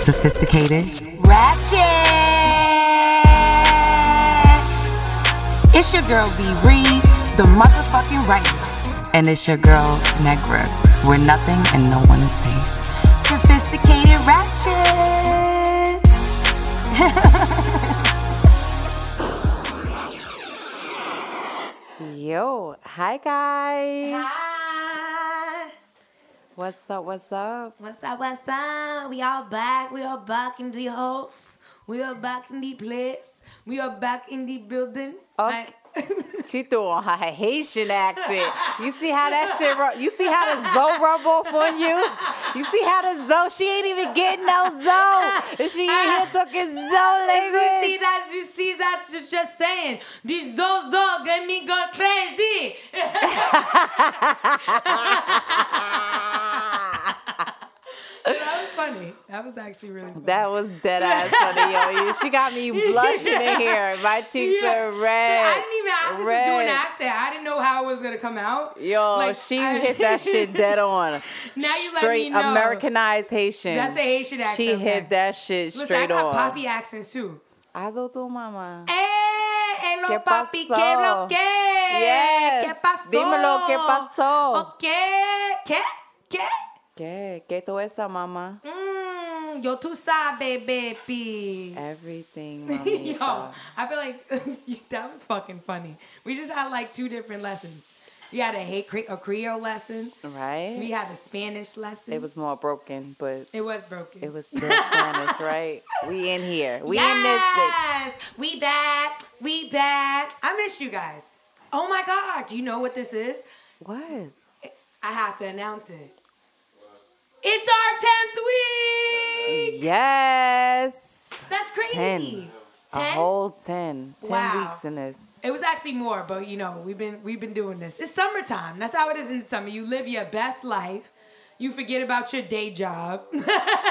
Sophisticated. Ratchet. It's your girl V Reed, the motherfucking writer. And it's your girl, Negra, where nothing and no one is safe. Sophisticated ratchet. Yo, hi guys. Hi. What's up? What's up? What's up? What's up? We all back. We all back in the house. We are back in the place. We are back in the building. Okay. She threw on her Haitian accent. You see how that shit? Ru- you see how the Zoe rub off on you? You see how the Zoe? She ain't even getting no Zoe. And she ain't here talking Zoe You see that? You see that? Just, just saying. These those dog get me go crazy. that was funny. That was actually really funny. That was dead ass funny, yo. She got me blushing in here. My cheeks Yeah. are See, red. I didn't even. I just was doing an accent. I didn't know how it was gonna come out. Yo, Like, she I- hit that shit dead on. Now you let straight me know. Americanized Haitian. That's a Haitian accent. She okay. hit that shit Listen, I straight got on. poppy accents too. Hazlo tu, mama. Eh, hello, ¿Qué papi, pasó? ¿qué lo que? Yes. ¿Qué pasó? Dímelo, ¿qué pasó? Ok, ¿qué? ¿Qué? ¿Qué? ¿Qué tú esa, mamá? Mm, yo tú sabes, baby. Everything, Yo. I feel like that was fucking funny. We just had like two different lessons. We had a hate a Creole lesson. Right. We had a Spanish lesson. It was more broken, but It was broken. it was still Spanish, right? We in here. We in this bitch. yes, we back. We back. I missed you guys. Oh my god! Do you know what this is? What? I have to announce it. It's our tenth week. Yes. That's crazy. Ten. A whole 10. 10 Wow. weeks in this. It was actually more, but you know, we've been we've been doing this. It's summertime. That's how it is in summer. You live your best life. You forget about your day job.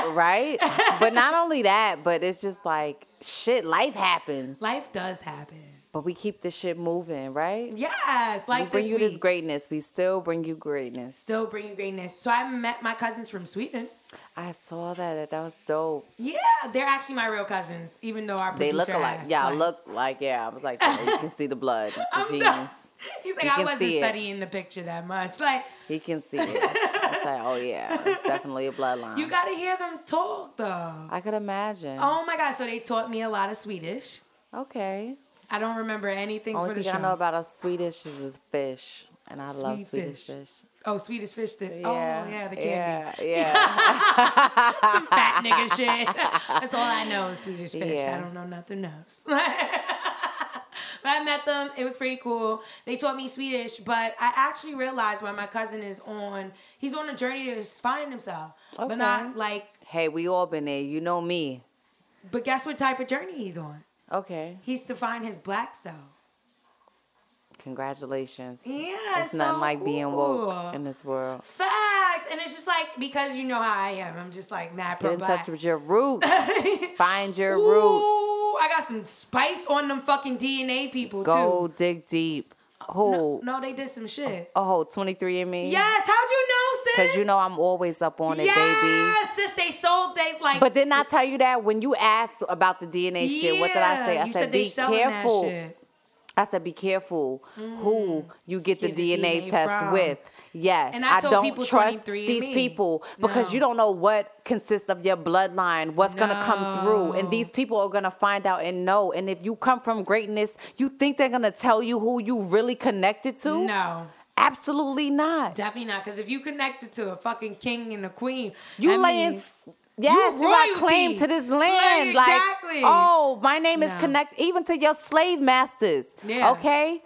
Right? but not only that, but it's just like shit, life happens. life does happen. But we keep this shit moving, right? Yes, like we bring this you this greatness. We still bring you greatness. Still bring you greatness. So I met my cousins from Sweden. I saw that. That was dope. Yeah, they're actually my real cousins, even though our They look alike. asked, Yeah, like- look like yeah. I was like, yeah, you can see the blood, the done. genes. He's like, I wasn't see it. studying the picture that much. Like, He can see it. It's like, oh yeah, it's definitely a bloodline. you gotta hear them talk though. I could imagine. Oh my god! So they taught me a lot of Swedish. Okay. I don't remember anything Only for the thing show. I know about a Swedish is fish, and I Sweet love Swedish fish. fish. oh, Swedish fish stick. Yeah. Oh yeah, the candy. Yeah, yeah. Some fat nigga shit. That's all I know is Swedish fish. I don't know nothing else. but I met them. It was pretty cool. They taught me Swedish, but I actually realized why my cousin is on. He's on a journey to find himself, Okay. but not like. hey, we all been there. You know me. But guess what type of journey he's on? Okay. He's to find his black self. Congratulations. Yeah, It's it's nothing so like being woke in this world. Facts, and it's just like because you know how I am. I'm just like mad Get in black. touch with your roots. Find your Ooh, roots. I got some spice on them fucking DNA people Go too. dig deep. Who? No, they did some shit. Oh, 23 and me. Yes, how'd you know, sis? Cause you know I'm always up on it, baby. yes, sis, they sold they like. But didn't I tell you that when you asked about the DNA shit? What did I say? I you said, be careful. I said, be careful mm-hmm. who you get the Get the DNA, DNA test from. with. Yes, And I I, don't trust 23andMe. these people because No. you don't know what consists of your bloodline, what's gonna come through, and these people are gonna find out and know. And if you come from greatness, you think they're gonna tell you who you really connected to? No, absolutely not. definitely not. Because if you connected to a fucking king and a queen, You that laying, s- yes, you, got royalty. claim to this land. Like, Like, exactly. oh, my name is No. connect even to your slave masters. Yeah. Okay.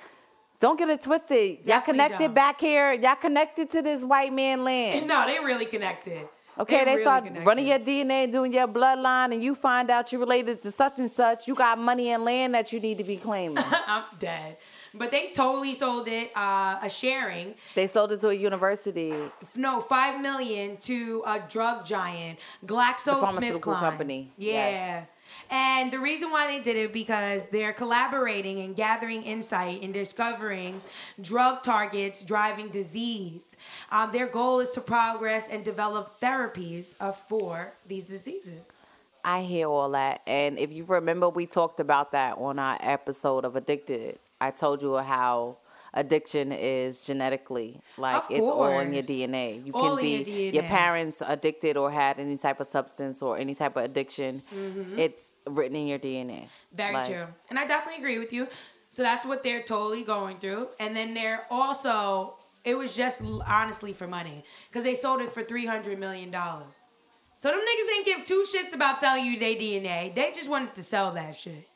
Don't get it twisted. Y'all connected don't. back here. Y'all connected to this white man land. No, they really connected. Okay, they really start connected. running your DNA, and doing your bloodline, and you find out you're related to such and such. You got money and land that you need to be claiming. I'm dead. But they totally sold it, uh, a sharing. they sold it to a university. No, five million to a drug giant, GlaxoSmithKline. pharmaceutical company. Yeah. Yes. And the reason why they did it because they're collaborating and gathering insight and discovering drug targets driving disease. Um, their goal is to progress and develop therapies uh, for these diseases. I hear all that. And if you remember, we talked about that on our episode of Addicted. I told you how addiction is genetically like it's all in your. DNA. You All can be your your parents addicted or had any type of substance or any type of addiction. Mm-hmm. It's written in your DNA. Very Like, true. And I definitely agree with you. So that's what they're totally going through. And then they're also, it was just honestly for money because they sold it for $300 million. So them niggas ain't give two shits about telling you they DNA. They just wanted to sell that shit.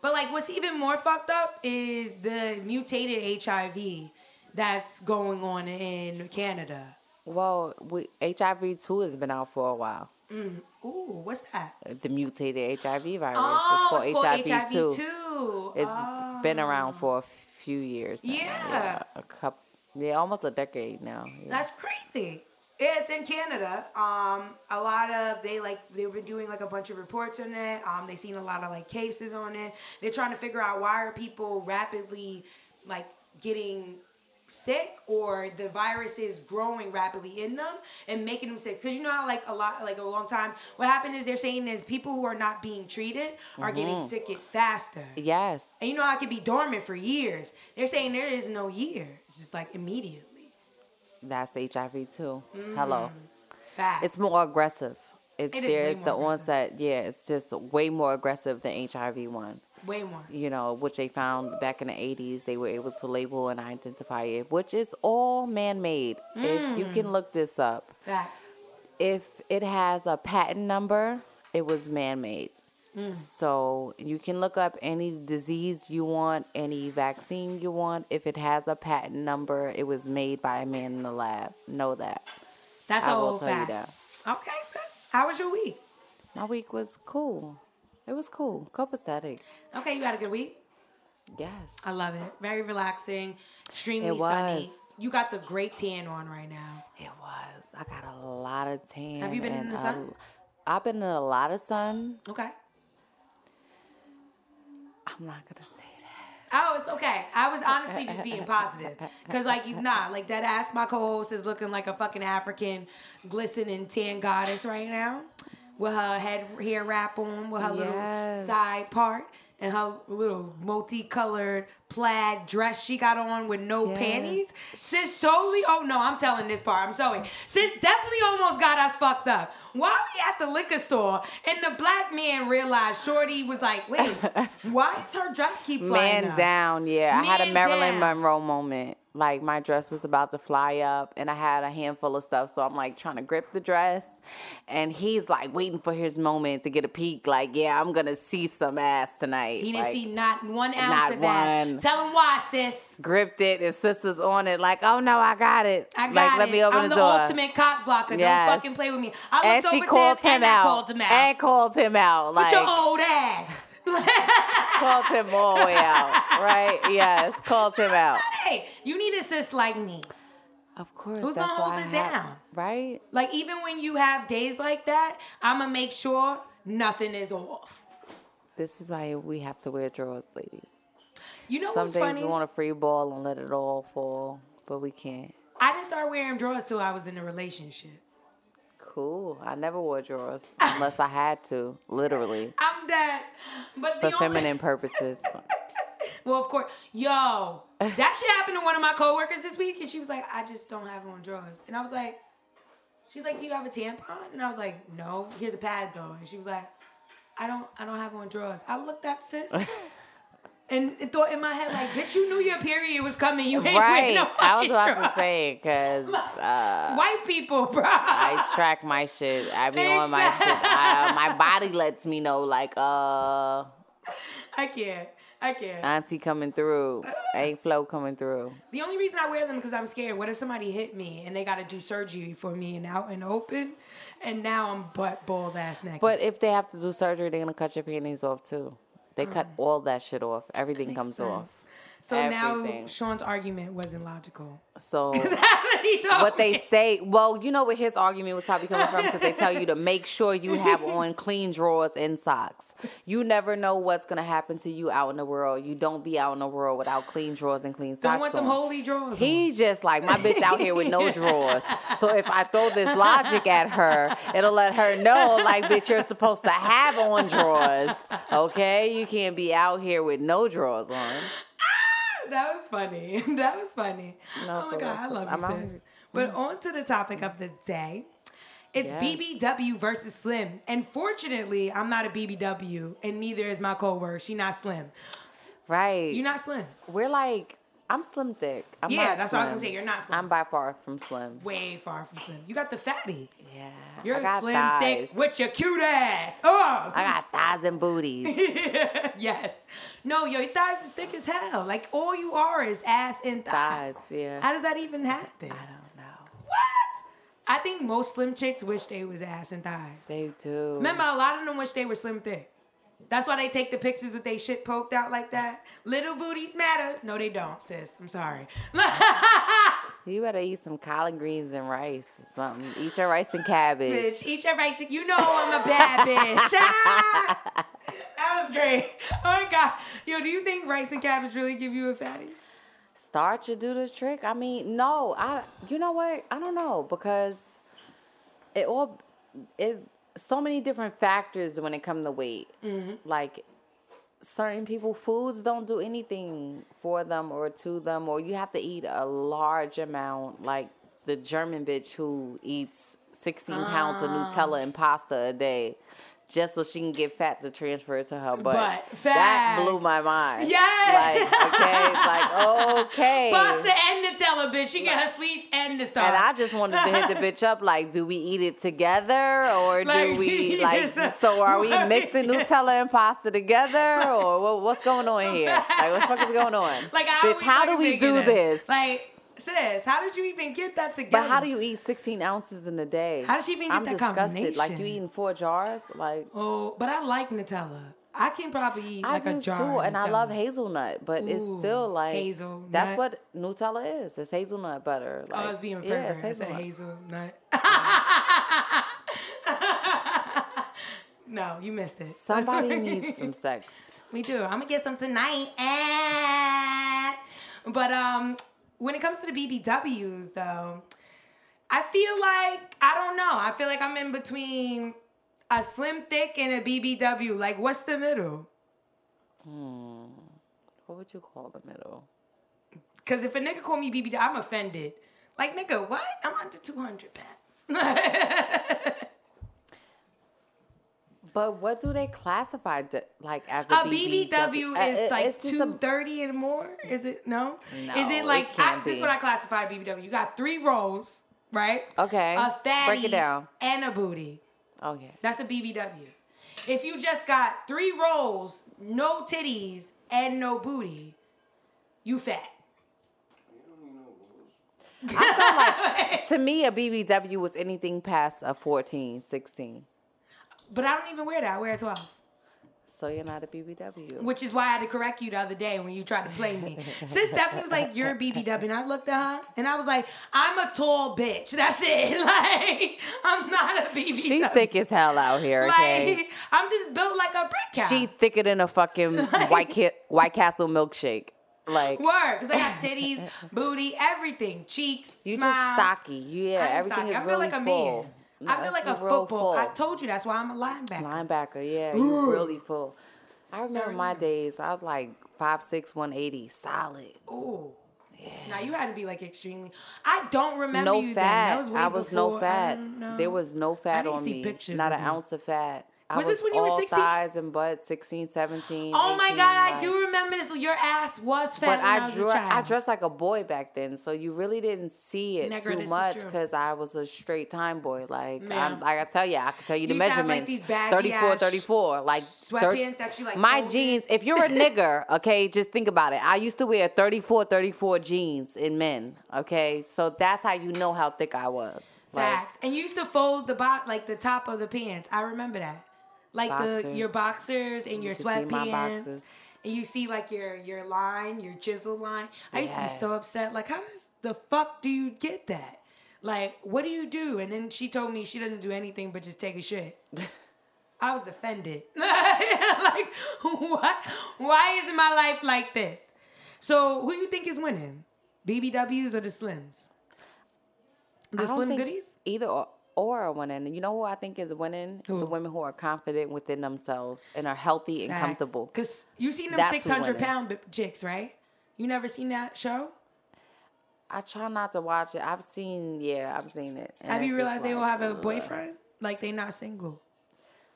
But like what's even more fucked up is the mutated HIV that's going on in Canada. Well, we, HIV too has been out for a while. Mm. Ooh, what's that? The mutated HIV virus. Oh, it's called HIV, too. too. It's Oh. been around oh. for a few years. Now. Yeah. a couple. Yeah, almost a decade now. Yeah. That's crazy. It's in Canada. Um, a lot of they like they've been doing like a bunch of reports on it. Um, they've seen a lot of like cases on it. They're trying to figure out why are people rapidly like getting sick or the virus is growing rapidly in them and making them sick because you know how like a lot like a long time what happened is they're saying is people who are not being treated are getting sick it faster Yes. and you know how it could be dormant for years they're saying there is no year it's just like immediately That's HIV too. Hello. fast It's more aggressive. It, It is way there's the aggressive. onset. Yeah, it's just way more aggressive than HIV one. way more You know, which they found back in the 80s. They were able to label and identify it, which is all man-made. If you Mm. can look this up. Facts. if it has a patent number, it was man made. Mm. So you can look up any disease you want, any vaccine you want. If it has a patent number, it was made by a man in the lab. Know that. That's I a will whole tell fact. you that. Okay, sis. How was your week? My week was cool. It was cool. Copacetic. Okay, you had a good week. Yes. I love it. Very relaxing, extremely It sunny. You got the great tan on right now. It was. I got a lot of tan. Have you been in the sun? I've been in a lot of sun. Okay. I'm not gonna say that. Oh, it's okay. I was honestly just being positive. Cause like you nah, like that ass my co-host is looking like a fucking African glistening tan goddess right now. With her head hair wrap on, with her little side part and her little multicolored plaid dress she got on with no Yes. panties. Sis totally oh no, I'm telling this part. I'm sorry. Sis definitely almost got us fucked up. While we at the liquor store and the black man realized Shorty was like, wait, why does her dress keep flying Man up? down, yeah. I had a Marilyn down. Monroe moment. Like my dress was about to fly up, and I had a handful of stuff, so I'm like trying to grip the dress, and he's like waiting for his moment to get a peek. Like, yeah, I'm gonna see some ass tonight. He didn't Like, see not one ounce not of ass. one. Tell him why, sis. gripped it, and sis was on it. Like, oh no, I got it. I got like, it. let me open I'm the, the, door. ultimate cock blocker. Yes. Don't fucking play with me. I and looked she over called to him, and I out. called him out. And called him out. Like With your old ass. Called him all the way out. Right? Yes, calls him out. hey, you need a sis like me. Of course. Who's that's gonna why hold it have- down? Right? Like even when you have days like that, I'ma make sure nothing is off. This is why we have to wear drawers, ladies. You know Some what's days funny? we want to free ball and let it all fall, but we can't. I didn't start wearing drawers till I was in a relationship. Cool. I never wore drawers unless I had to, literally, I'm dead. But for the only, feminine purposes. Well, of course, yo, that shit happened to one of my coworkers this week, and she was like, "I just don't have on drawers," and I was like, "She's like, do you have a tampon?" And I was like, "No, here's a pad though," and she was like, "I don't, I don't have on drawers." I looked at sis. And it thought in my head, like, bitch, you knew your period was coming. You ain't right. no I was about drawers. to say, because uh, White people, bro. I track my shit. I be on my shit. I, my body lets me know, like, uh, I can't. I can't. auntie coming through. Ain't flow coming through. The only reason I wear them because I'm scared. What if somebody hit me and they got to do surgery for me and out and open, and now I'm butt bald ass naked. But if they have to do surgery, they're gonna cut your panties off too. They cut all that shit off. Everything. Comes sense. off. so now everything. Sean's argument wasn't logical. So he told what they me. say. Well, you know what his argument was probably coming from because they tell you to make sure you have on clean drawers and socks. You never know what's gonna happen to you out in the world. You don't be out in the world without clean drawers and clean socks. Don't want them holy drawers. on. He just like my bitch out here with no drawers. So if I throw this logic at her, it'll let her know like bitch you're supposed to have on drawers. Okay? You can't be out here with no drawers on. That was funny. That was funny. No, oh my god, I love I'm you, sis. But mm-hmm. on to the topic of the day. It's Yes. BBW versus Slim. And fortunately, I'm not a BBW, and neither is my coworker. She not Slim. Right. You're not Slim. We're like I'm slim thick. I'm Yeah, that's what I was gonna say. You're not Slim. I'm by far from slim. Way far from Slim. You got the fatty. Yeah. You're slim thighs. thick with your cute ass. Oh, I got thighs and booties. yes. No, your thighs is thick as hell. Like all you are is ass and thighs. thighs, yeah. How does that even happen? I don't know. What? I think most slim chicks wish they was ass and thighs. They do. Remember, a lot of them wish they were slim thick. That's why they take the pictures with they shit poked out like that. Little booties matter. No, they don't, sis. I'm sorry. You better eat some collard greens and rice or something. Eat your rice and cabbage. bitch, eat your rice. And, you know I'm a bad bitch. Ah! that was great. Oh my god. Yo, do you think rice and cabbage really give you a fatty? Starch should do the trick. I mean, no, I. You know what? I don't know because it all it so many different factors when it comes to weight. Mm-hmm. Like certain people, foods don't do anything for them or to them, or you have to eat a large amount. Like the German bitch who eats sixteen pounds of Ah. Nutella and pasta a day. Just so she can get fat to transfer it to her butt. Butt. That blew my mind. Yes. Like, okay, like, okay. Pasta and Nutella, bitch. She get her sweets and the stuff. And I just wanted to hit the bitch up like, do we eat it together or Like, do we like? So are we mixing Nutella and pasta together or what, what's going on here? Like, what the fuck is going on? like, how bitch, how do we do this? Like, sis, how did you even get that together? but how do you eat 16 ounces in a day? How does she even get I'm that disgusted. Like you eating four jars? Like Oh, but I like Nutella. I can probably eat I like do a jar. too, and I love hazelnut, but it's still like hazelnut. That's what Nutella is. It's hazelnut butter. Like, Oh, I was being yeah, perfect. it's I said hazelnut. hazelnut. no, you missed it. Somebody needs some sex. Me too. I'm gonna get some tonight. Eh. But um, when it comes to the BBWs, though, I feel like I don't know. I feel like I'm in between a slim thick and a BBW. Like, what's the middle? Hmm. What would you call the middle? Because if a nigga call me BBW, I'm offended. Like, nigga, what? I'm under 200 pounds. But what do they classify th- like as A a, BBW Uh, is it- like a- 230 and more? Is it? No? No, Is it it like, I, can't this is what I classify BBW. You got three rolls, right? Okay. A fatty Break it down. and a booty. okay. That's a BBW. If you just got three rolls, no titties, and no booty, you fat. To me, a BBW was anything past a 14, 16. But I don't even wear that. I wear a 12. So you're not a BBW. Which is why I had to correct you the other day when you tried to play me. Sis Stephanie was like, You're a BBW. And I looked at her and I was like, I'm a tall bitch. That's it. Like, I'm not a BBW. She thick as hell out here, okay? Like, I'm just built like a brick house. she thicker than a fucking White, Ki- White Castle milkshake. Like, Word, because I got titties, booty, everything, cheeks, you just stocky. Yeah, I'm everything stocky. is I feel really like a full. man. No, I feel like a football. I told you that's why I'm a linebacker. Linebacker, yeah, you really full. I remember my days. I was like five six, one eighty, solid. Ooh. Now you had to be like extremely. I don't remember No you fat. then. That was I was before. no fat. There was no fat on see me. pictures Not an you. ounce of fat. Was was, this when you were all 16? thighs and butt, 16, 17. Oh my 18, god, I do remember this. Your ass was fat But when I, I was drew, a child. I dressed like a boy back then, so you really didn't see it too much because I was a straight time boy. Like, I'm, like I tell you, I can tell you the You used to have, like, measurements. these baggy 34, 34. Like, sweatpants that you, like, My folded. jeans, if you're a nigger, okay, just think about it. I used to wear 34, 34 jeans in men, okay? So that's how you know how thick I was. Like, Facts. And you used to fold the bo- like the top of the pants. I remember that. Like the your boxers and your sweatpants. And you see like your your line, your chisel line. I used to be so upset. Like, how does the fuck do you get that? Like, what do you do? And then she told me she doesn't do anything but just take a shit. I was offended. like, what? Why is my life like this? So, who you think is winning? BBWs or the Slims? The Slim Goodies? Either or, or winning. You know who I think is winning? Who? The women who are confident within themselves and are healthy and comfortable. Because you've seen them That's who 600 winning. pound chicks, right? You never seen that show? I try not to watch it. I've seen, yeah, I've seen it. and Have you realized they all like, have a boyfriend? Like they not single.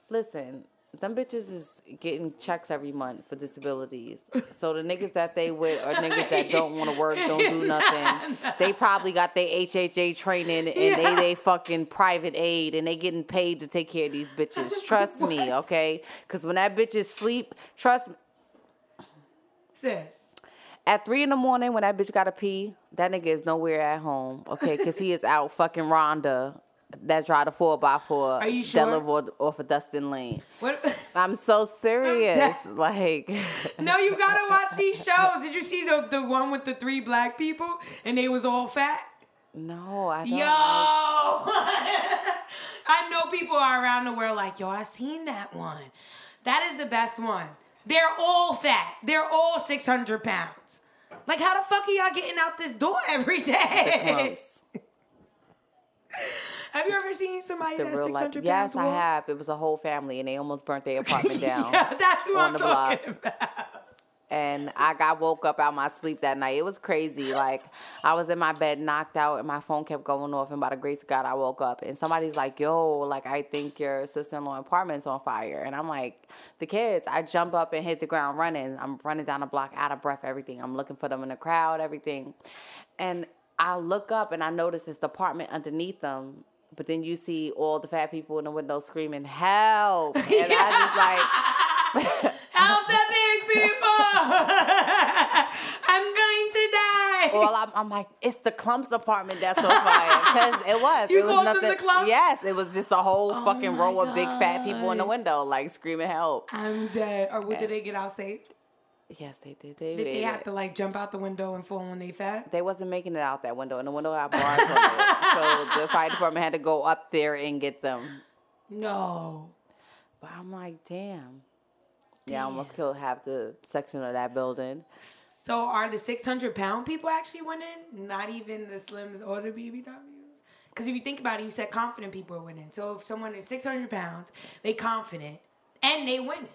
Listen, them bitches is getting checks every month for disabilities. So the niggas that they with are niggas that don't want to work, don't do nothing. They probably got their HHA training and they they fucking private aid and they getting paid to take care of these bitches. Trust me, okay? Because when that bitch is sleep, trust me. Sis. At three in the morning, when that bitch gotta pee, that nigga is nowhere at home, okay? Because he is out fucking Rhonda. That tried a four by four. Are you sure? live off- of Dustin Lane. What? I'm so serious. like, no, you gotta watch these shows. Did you see the the one with the three black people and they was all fat? no, I don't. Yo, I know people are around the world like, yo, I seen that one. That is the best one. They're all fat. They're all six hundred pounds. Like, how the fuck are y'all getting out this door every day? Have you ever seen somebody The that's real six life. hundred Yes? I have. It was a whole family, and they almost burnt their apartment down. Yeah, that's who on I'm the talking block. about. and I got woke up out my sleep that night. It was crazy. Like I was in my bed, knocked out, and my phone kept going off. And by the grace of God, I woke up, and somebody's like, "Yo, like I think your sister-in-law apartment's on fire." And I'm like, "The kids." I jump up and hit the ground running. I'm running down the block, out of breath, everything. I'm looking for them in the crowd, everything, and I look up and I notice the apartment underneath them. But then you see all the fat people in the window screaming, "Help!" And I just like. Help the big people! I'm going to die. Well, I'm, I'm like, it's the Klumps apartment that's on fire. Because it was. You it was nothing. the Klumps? Yes, it was just a whole Oh fucking row of big fat people in the window, like screaming help. I'm dead. Or what, did they get out safe? Yes, they did. They, Did they have to like jump out the window and fall on their fat? They wasn't making it out that window, and the window had bars on it. So the fire department had to go up there and get them. No. But I'm like, damn. Yeah, I almost killed half the section of that building. So are the 600 pound people actually winning? Not even the Slims or the BBWs? Because if you think about it, you said confident people are winning. So if someone is 600 pounds, they confident and they winning.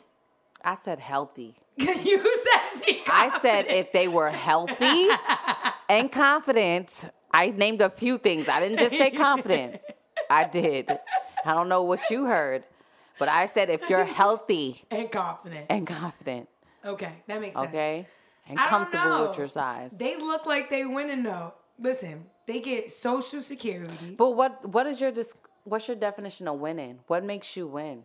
I said healthy. you said I said if they were healthy and confident, I named a few things. I didn't just say confident. I did. I don't know what you heard, but I said if you're healthy and confident. and confident, Okay, that makes sense. okay, and I comfortable with your size. They look like they winning though. Listen, they get social security. But what what is your dis- what's your definition of winning? What makes you win?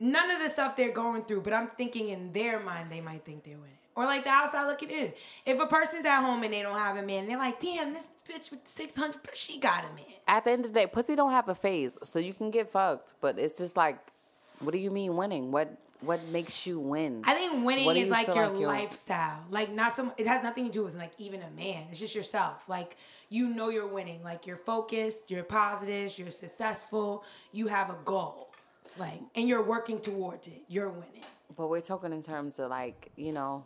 None of the stuff they're going through, but I'm thinking in their mind they might think they're winning. Or like the outside looking in. If a person's at home and they don't have a man, they're like, damn, this bitch with 600, she got a man. At the end of the day, pussy don't have a phase, so you can get fucked. But it's just like, what do you mean winning? What what makes you win? I think winning is you like your like lifestyle. Like not some it has nothing to do with like even a man. It's just yourself. Like you know you're winning. Like you're focused, you're positive, you're successful, you have a goal. Like and you're working towards it. You're winning. But we're talking in terms of like, you know,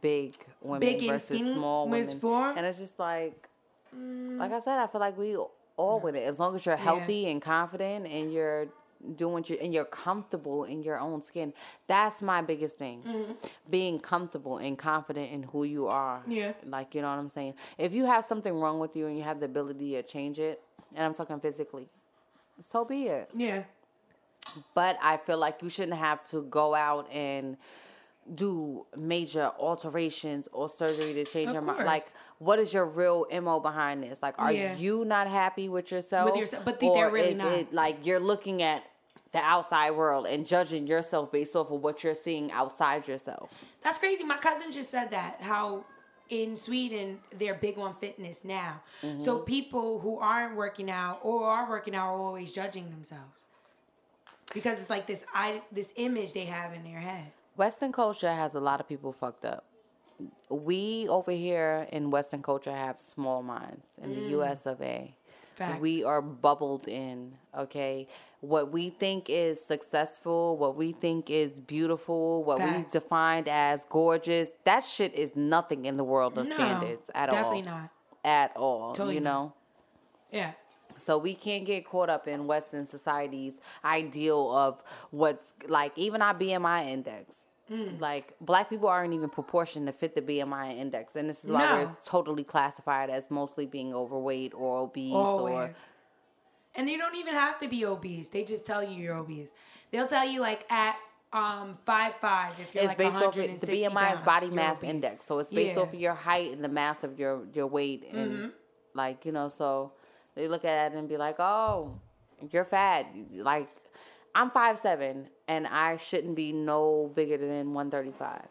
big women Big versus small women. for- And it's just like mm. like I said, I feel like we all win it. As long as you're healthy and confident and you're doing what you and you're comfortable in your own skin. That's my biggest thing. Mm-hmm. Being comfortable and confident in who you are. Yeah. Like you know what I'm saying? If you have something wrong with you and you have the ability to change it, and I'm talking physically, so be it Yeah. But I feel like you shouldn't have to go out and do major alterations or surgery to change Of your mind. Like, what is your real mo behind this? Like, are Yeah. you not happy with yourself? With yourself, but they're really not. it like you're looking at the outside world and judging yourself based off of what you're seeing outside yourself? That's crazy. My cousin just said that how in Sweden they're big on fitness now. So Mm-hmm. people who aren't working out or are working out are always judging themselves because it's like this I this image they have in their head. Western culture has a lot of people fucked up. We over here in Western culture have small minds. In Mm. the US of A, Facts. We are bubbled in, okay? What we think is successful, what we think is beautiful, what we Facts. defined as gorgeous, that shit is nothing in the world of No, standards at all. definitely not. At all, Totally you not. know? Yeah. So we can't get caught up in Western society's ideal of what's like even our BMI index. Mm. Like black people aren't even proportioned to fit the BMI index, and this is why we're totally classified as mostly being overweight or obese Always. or And you don't even have to be obese. They just tell you you're obese. They'll tell you like at um five five if you're it's like based off of, the BMI is body mass obese. index, so it's based Yeah. Mm-hmm. off of your height and the mass of your your weight, and like you know, so they look at it and be like, "Oh, you're fat." Like I'm five seven, and I shouldn't be no bigger than one thirty five.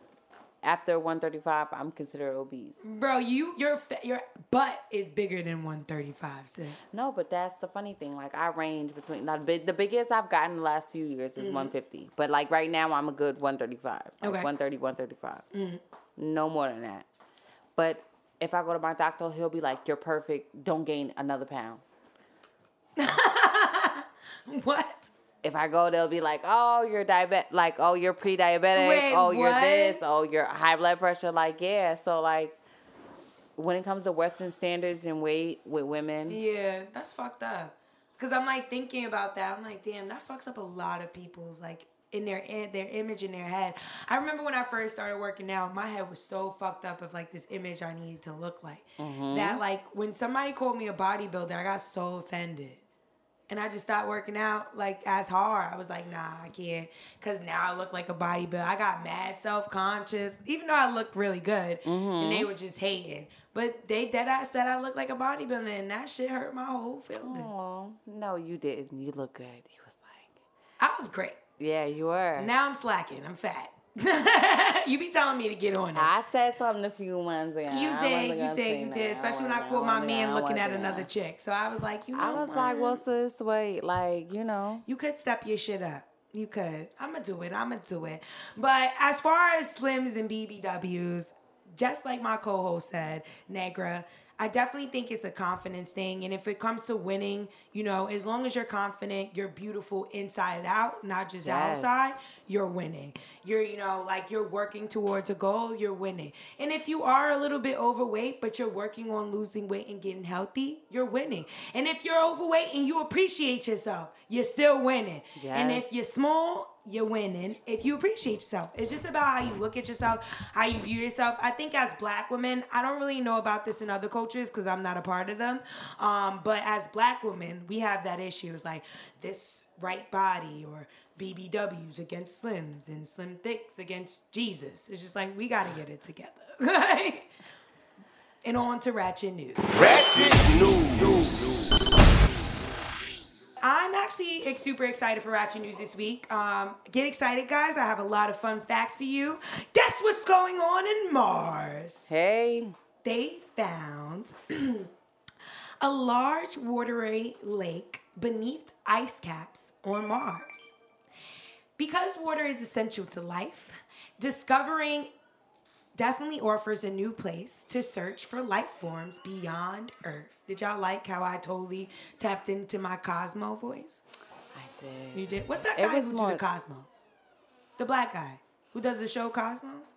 After one thirty five, I'm considered obese. Bro, you your your butt is bigger than 135, sis. No, but that's the funny thing. Like I range between now, the big- the biggest I've gotten the last few years is 150. But like right now, I'm a good 135. Like Mm-hmm. Okay. Mm-hmm. 130, 135. No more than that. But if I go to my doctor, he'll be like, "You're perfect. Don't gain another pound." What? If I go, they'll be like, "Oh, you're diabetic. Like, oh, you're pre-diabetic. Wait, oh, you're this. Oh, you're high blood pressure." Like, yeah. So like, when it comes to Western standards and weight with women, Yeah, that's fucked up. Cause I'm like thinking about that. I'm like, damn, that fucks up a lot of people's like in their in their image in their head. I remember when I first started working out, my head was so fucked up of like this image I needed to look like. Mm-hmm. That like when somebody called me a bodybuilder, I got so offended. And I just stopped working out like as hard. I was like, nah, I can't. Cause now I look like a bodybuilder. I got mad self conscious, even though I looked really good. And Mm-hmm. they were just hating. But they dead ass said I looked like a bodybuilder, and that shit hurt my whole feeling. no, you didn't. You look good. He was like, I was great. "Yeah, you were." Now I'm slacking. I'm fat. you be telling me to get on it. I said something a few months ago. You did, you did, you did. Especially when I caught my man looking at another chick. So I was like, you know I was what? like, well, sis, wait, like, you know. You could step your shit up. You could. I'ma do it. I'ma do it. But as far as Slims and BBWs, just like my co-host said, Negra, I definitely think it's a confidence thing. And if it comes to winning, you know, as long as you're confident, you're beautiful inside and out, not just Yes. outside, you're winning. You're, you know, like you're working towards a goal, you're winning. And if you are a little bit overweight, but you're working on losing weight and getting healthy, you're winning. And if you're overweight and you appreciate yourself, you're still winning. And if you're small, you're winning. If you appreciate yourself, it's just about how you look at yourself, how you view yourself. I think as black women, I don't really know about this in other cultures because I'm not a part of them. Um, but as black women, we have that issue. It's like this right body or BBWs against Slims and Slim Thicks against Jesus. It's just like we got to get it together. And on to Ratchet News. Ratchet Super excited for Ratchet News this week. Um, get excited, guys. I have a lot of fun facts for you. Guess what's going on in Mars? Hey, They found a large watery lake beneath ice caps on Mars. Because water is essential to life, discovering definitely offers a new place to search for life forms beyond Earth. Did y'all like how I totally tapped into my Cosmo voice? Did. You did. What's that guy who more- did the Cosmo? The black guy who does the show Cosmos.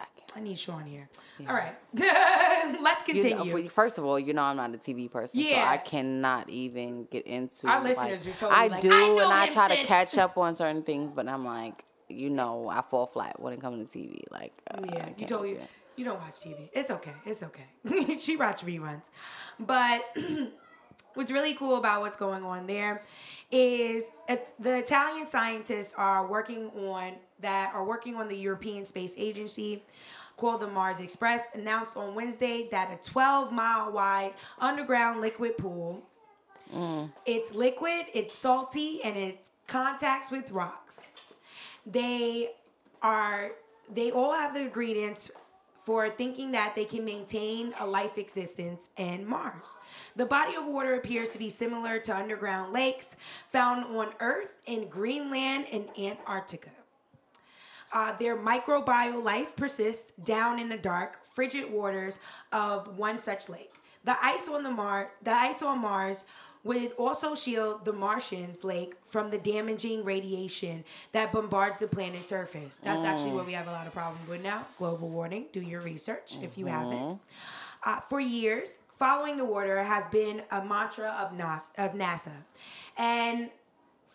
I I need Sean here. All right, let's You continue. know, first of all, you know I'm not a TV person, so I cannot even get into. Our like- listeners are totally I like, do, "I and I try to catch up on certain things, but I'm like, you know, I fall flat when it comes to TV. Like, uh, yeah, you told you you don't watch TV. It's okay. It's okay. she watch reruns, but what's really cool about what's going on there is the Italian scientists are working on that are working on the European Space Agency called the Mars Express announced on Wednesday that a 12 mile wide underground liquid pool mm. it's liquid, it's salty, and it contacts with rocks. They are they all have the ingredients for thinking that they can maintain a life existence in Mars. The body of water appears to be similar to underground lakes found on Earth in Greenland and Antarctica. Uh, their microbial life persists down in the dark, frigid waters of one such lake. the ice on the Mar the ice on Mars would also shield the Martians lake from the damaging radiation that bombards the planet's surface. That's actually what we have a lot of problems with now. Global warming. Do your research if you haven't. Uh, for years, following the water has been a mantra of, NAS- of NASA. And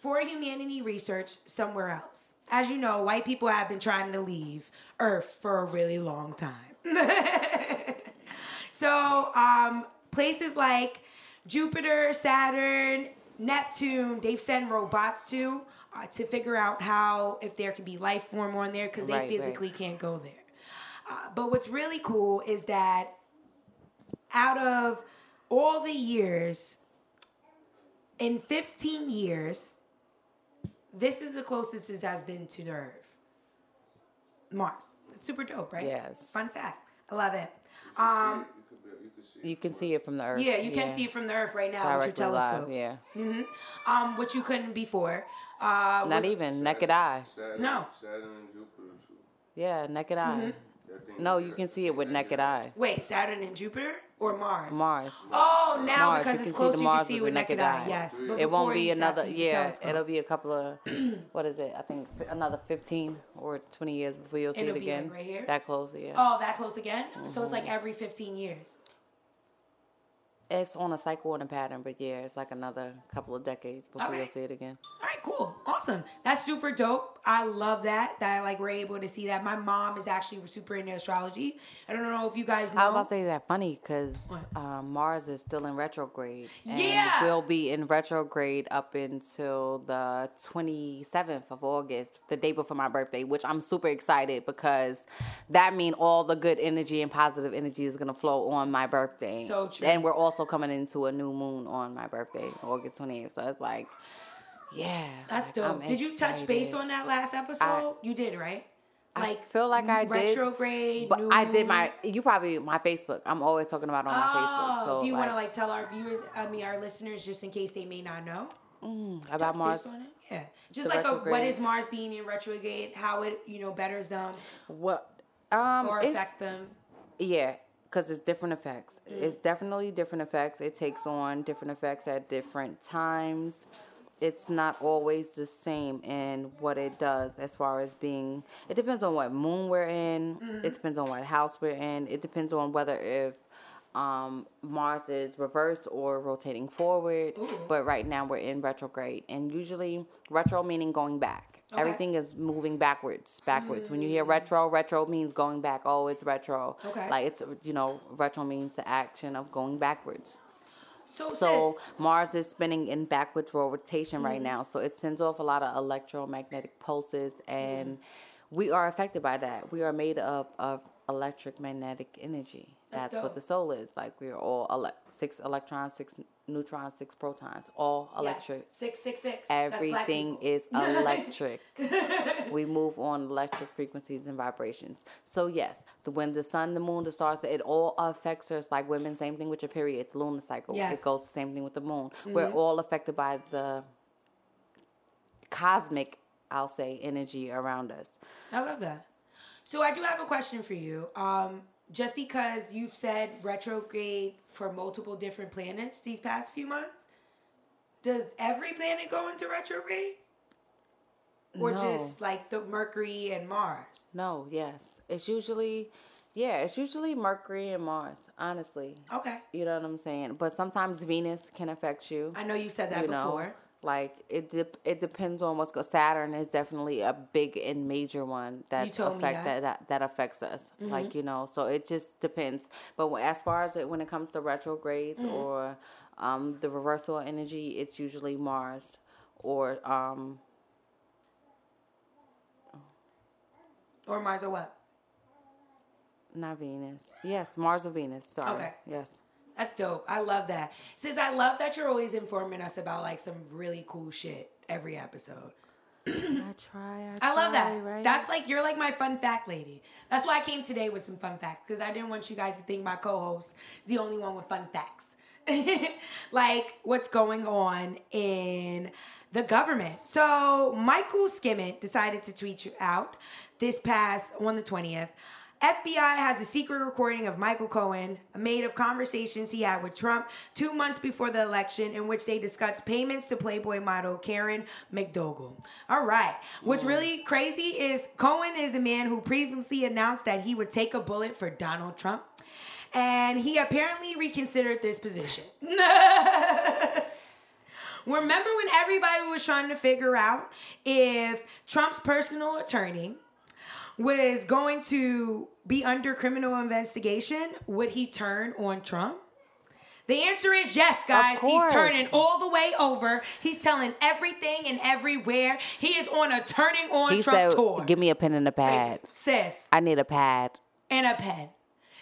for humanity research somewhere else. As you know, white people have been trying to leave Earth for a really long time. so, um, places like Jupiter, Saturn, Neptune, they've sent robots to uh, to figure out how if there can be life form on there because they Right, right. physically can't go there. Uh, but what's really cool is that out of all the years, in 15 years, this is the closest it has been to the Earth. Mars. It's super dope, right? Yes. Fun fact. I love it. Um, You could, be- you could see. You can see it from the earth. yeah, you can see it from the Earth right now with your telescope. live. Yeah, Um, which you couldn't before. Uh, not was- even naked eye. Saturn, No. Saturn and Jupiter too. Yeah, naked eye. Mm-hmm. No, you can see it with naked eye. Wait, Saturn and Jupiter or Mars? Mars. Oh, now Mars, because it's close, you can see it with with naked eye. eye. Yes, but It won't be used to have another. to use a Yeah, it'll be a couple of. what is it? I think another fifteen or twenty years before you'll see It'll it be, like, again. right here? That close, yeah. Oh, that close again? So it's Mm-hmm. like every 15 years. It's on a cycle and a pattern, but yeah, it's like another couple of decades before you'll see it again. All right, cool. Awesome. That's super dope. I love that. That like we're able to see that. My mom is actually super into astrology. I don't know if you guys know. I was about to say that funny because um, Mars is still in retrograde. And Yeah. will be in retrograde up until the 27th of August, the day before my birthday, which I'm super excited because that means all the good energy and positive energy is going to flow on my birthday. So true. And we're also coming into a new moon on my birthday, August 28th. So it's like, yeah. That's like, dope. I'm Did you touch base on that last episode? you did, right? I feel like I did, retrograde. But I did my. You probably my Facebook. I'm always talking about on my Facebook. Oh, So do you want to like, like tell our viewers, I mean our listeners, just in case they may not know? about Touch Mars? Yeah. Just The like a, what retrograde. is Mars being in retrograde? How it you know betters them What? Um, or affect them? yeah, because it's different effects. Mm. It's definitely different effects. It takes on different effects at different times. It's not always the same in what it does as far as being. It depends on what moon we're in. Mm-hmm. It depends on what house we're in. It depends on whether if um, Mars is reversed or rotating forward. But right now we're in retrograde, and usually retro meaning going back. Okay. Everything is moving backwards, backwards. When you hear retro, retro means going back. Oh, it's retro. Okay. Like it's you know, retro means the action of going backwards. So, So Mars is spinning in backwards rotation right Mm-hmm. now. So it sends off a lot of electromagnetic pulses and we are affected by that. We are made up of electromagnetic energy. That's That's, what the soul is. Like we're all ele- six electrons, six neutrons, six protons, all electric. Yes. Six six six. Everything is electric. we move on electric frequencies and vibrations. So yes, the, when the sun, the moon, the stars, it all affects us. Like women, same thing with your period, the lunar cycle. Yes. Mm-hmm. It goes the same thing with the moon. We're all affected by the cosmic, I'll say, energy around us. I love that. So I do have a question for you. Um, just because you've said retrograde for multiple different planets these past few months, does every planet go into retrograde? Or No. just like the Mercury and Mars? No, yes, it's usually, yeah, it's usually Mercury and Mars. Honestly, Okay. you know what I'm saying. But sometimes Venus can affect you. I know you said that you know before. like it dep it depends on what's go saturn is definitely a big and major one that You told me affect that. Mm-hmm. that. that affects us like you know so it just depends but as far as it, when it comes to retrogrades Mm-hmm. or um the reversal energy it's usually mars or um Or Mars or what? not venus yes mars or venus sorry Okay. yes That's dope. I love that. Sis, I love that you're always informing us about like some really cool shit every episode. i try i, I love that. right That's like you're like my fun fact lady. That's why I came today with some fun facts because I didn't want you guys to think my co-host is the only one with fun facts. like what's going on in the government. So Michael Skimmett decided to tweet you out this past on the twentieth. FBI has a secret recording of Michael Cohen made of conversations he had with Trump two months before the election in which they discussed payments to Playboy model Karen McDougal. All right. What's really crazy is Cohen is a man who previously announced that he would take a bullet for Donald Trump. And he apparently reconsidered this position. Remember when everybody was trying to figure out if Trump's personal attorney was going to be under criminal investigation, would he turn on Trump? The answer is yes, guys. He's turning all the way over. He's telling everything and everywhere. He is on a turning on He Trump said, tour. "Give me a pen and a pad. Sis, I need a pad." and a pen.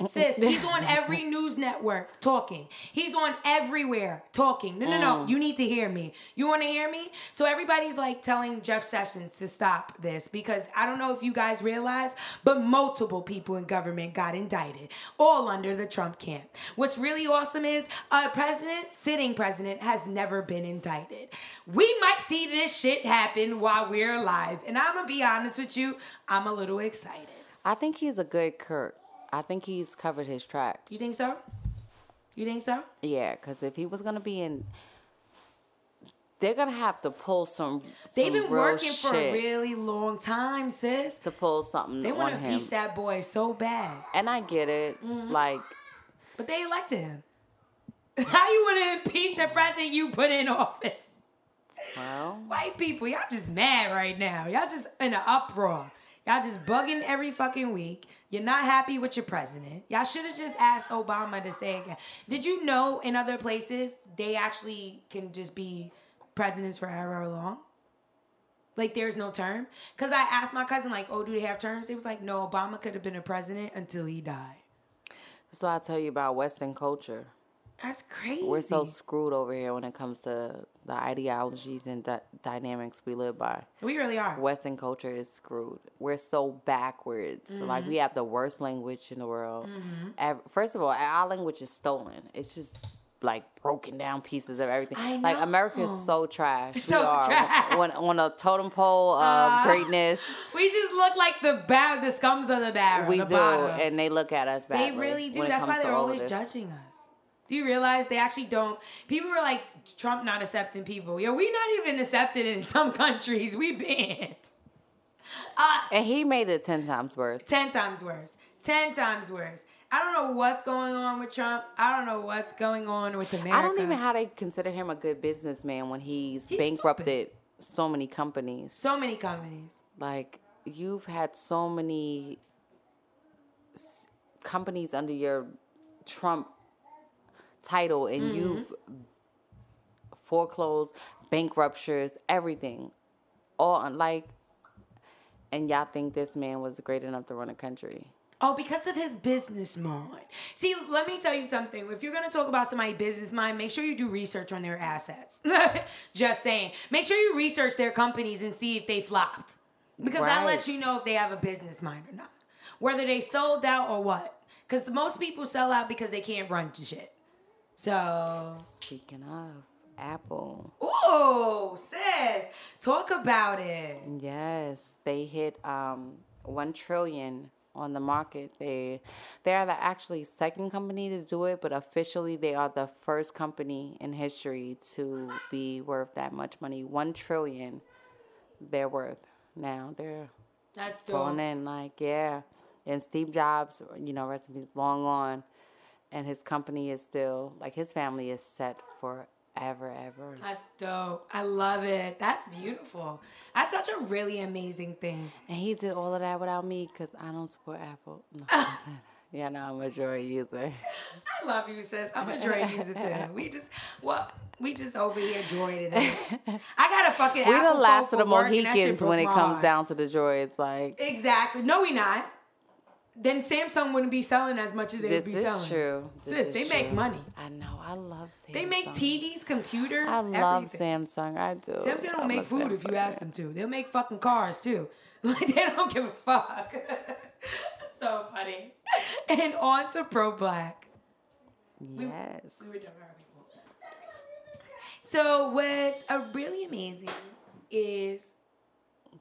Sis, he's on every news network talking. He's on everywhere talking. No, no, Mm. no. You need to hear me. You want to hear me? So everybody's like telling Jeff Sessions to stop this because I don't know if you guys realize, but multiple people in government got indicted, all under the Trump camp. What's really awesome is a president, sitting president, has never been indicted. We might see this shit happen while we're alive. And I'm going to be honest with you, I'm a little excited. I think he's a good Kurt. I think he's covered his tracks. You think so? You think so? Yeah, because if he was gonna be in, they're gonna have to pull some. They've some been working for a really long time, sis. to pull something They want to impeach that boy so bad, And I get it. Mm-hmm. Like, but they elected him. How you want to impeach a president you put in office? well, White people, y'all just mad right now. Y'all just in an uproar. Y'all just bugging every fucking week. You're not happy with your president. Y'all should have just asked Obama to stay again. Did you know in other places they actually can just be presidents for however long? Like there's no term. Cause I asked my cousin, like, oh, do they have terms? They was like, no, Obama could have been a president until he died. so I tell you about Western culture. That's crazy. We're so screwed over here when it comes to the ideologies and dy- dynamics we live by. we really are. Western culture is screwed. We're so backwards. Like Mm-hmm. we have the worst language in the world. Ev- First of all, our language is stolen. It's just like broken down pieces of everything. I Like America is so trash. So we are trash. on, on a totem pole of Uh, greatness. We just look like the bad, the scums of the barrel. We the do, bottom. and they look at us They really do. That's why they're always judging us. Do you realize they actually don't? People were like, Trump not accepting people. Yo, we not even accepted in some countries. We banned. Us. And he made it ten times worse. Ten times worse. Ten times worse. I don't know what's going on with Trump. I don't know what's going on with America. I don't even how they consider him a good businessman when he's, He's bankrupted so many companies. so many companies. like you've had so many companies under your Trump title and Mm-hmm. you've foreclosed, bankruptures, everything. All like and y'all think this man was great enough to run a country. Oh, because of his business mind. See, let me tell you something. If you're gonna talk about somebody's business mind, make sure you do research on their assets. Just saying. Make sure you research their companies and see if they flopped. Because that Right. lets you know if they have a business mind or not. Whether they sold out or what. Because most people sell out because they can't run to shit. So Speaking of Apple, Ooh, sis, talk about it. yes, they hit um one trillion on the market. They they are the actually second company to do it, but officially they are the first company in history to be worth that much money. One trillion they're worth. Now they're That's going in like yeah. And Steve Jobs, you know, peace, long gone, and his company is still like his family is set forever, ever. That's dope. I love it. That's beautiful. That's such a really amazing thing. And he did all of that without me because I don't support Apple. No. yeah, no, I'm a Droid user. I love you, sis. I'm a Droid user too. We just well, we just over here droiding it. I got a fucking. We the last of the for work, and that shit Mohicans when it comes down to the droids. Like, Exactly. No, we not. Then Samsung wouldn't be selling as much as they this would be is selling. true. This Sis, is they make money. I know. I love Samsung. They make TVs, computers. I love everything. Samsung. I do. Samsung don't I'm make food if you ask them to. They'll make fucking cars too. Like they don't give a fuck. so funny. And on to Pro Black. Yes. We were done with our people. So what's really amazing is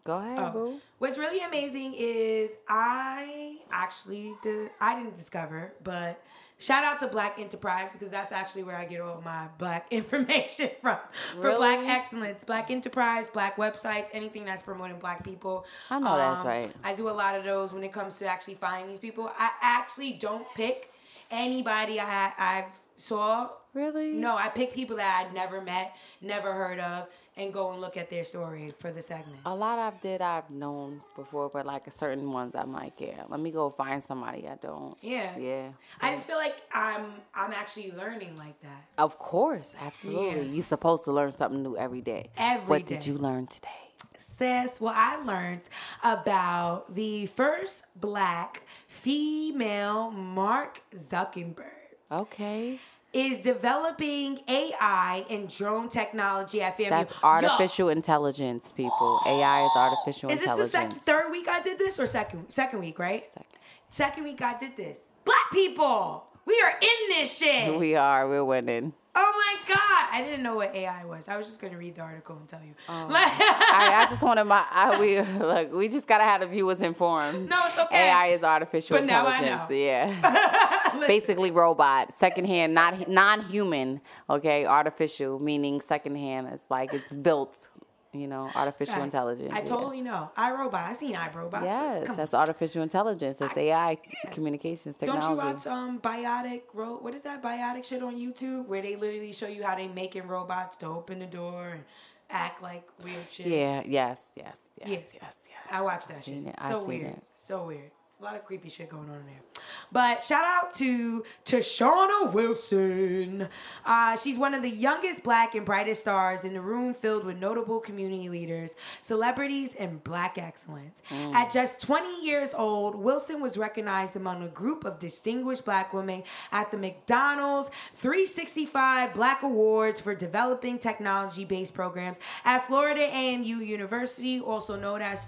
Go ahead, Oh. boo. What's really amazing is I actually did, I didn't discover, but shout out to Black Enterprise because that's actually where I get all my black information from. For Black Excellence, Black Enterprise, Black websites, anything that's promoting Black people. I know that's Um, right. I do a lot of those when it comes to actually finding these people. I actually don't pick anybody I I've saw. Really? No, I pick people that I'd never met, never heard of, and go and look at their story for the segment. A lot I've did I've known before, but like certain ones I'm like, yeah, let me go find somebody I don't. Yeah. Yeah. I just feel like I'm I'm actually learning like that. Of course, absolutely. Yeah. You're supposed to learn something new every day. Every what did you learn today? Sis, well, I learned about the first black female Mark Zuckerberg Okay. Is developing AI and drone technology at Family. That's Yo, artificial intelligence, people. AI is artificial is this the intelligence. second, third week I did this or second second week, right? Second. Second week I did this. Black people, we are in this shit. We are. We're winning. Oh my god, I didn't know what AI was. I was just gonna read the article and tell you. Oh. Like- I, I just wanted my. I, we look. We just gotta have the viewers informed. No, it's okay. AI is artificial But now I intelligence. know. Yeah. Basically, robot, secondhand, not non-human. Okay, artificial meaning secondhand. It's like it's built. You know, artificial Guys, intelligence. I yeah. totally know. iRobot. I seen iRobot. Yes, Come that's on. artificial intelligence. That's AI communications technology. Don't you watch um biotic ro- what is that biotic shit on YouTube where they literally show you how they making robots to open the door and act like weird shit? yeah. Yes. Yes. Yes. Yeah. Yes. Yes. I watched that seen shit. it. I've So seen weird. So weird. A lot of creepy shit going on in there. But shout out to Tashana Wilson. Uh, she's one of the youngest black and brightest stars in the room filled with notable community leaders, celebrities, and black excellence. Mm. At just 20 years old, Wilson was recognized among a group of distinguished black women at the McDonald's 365 Black Awards for developing technology-based programs at Florida AMU University, also known as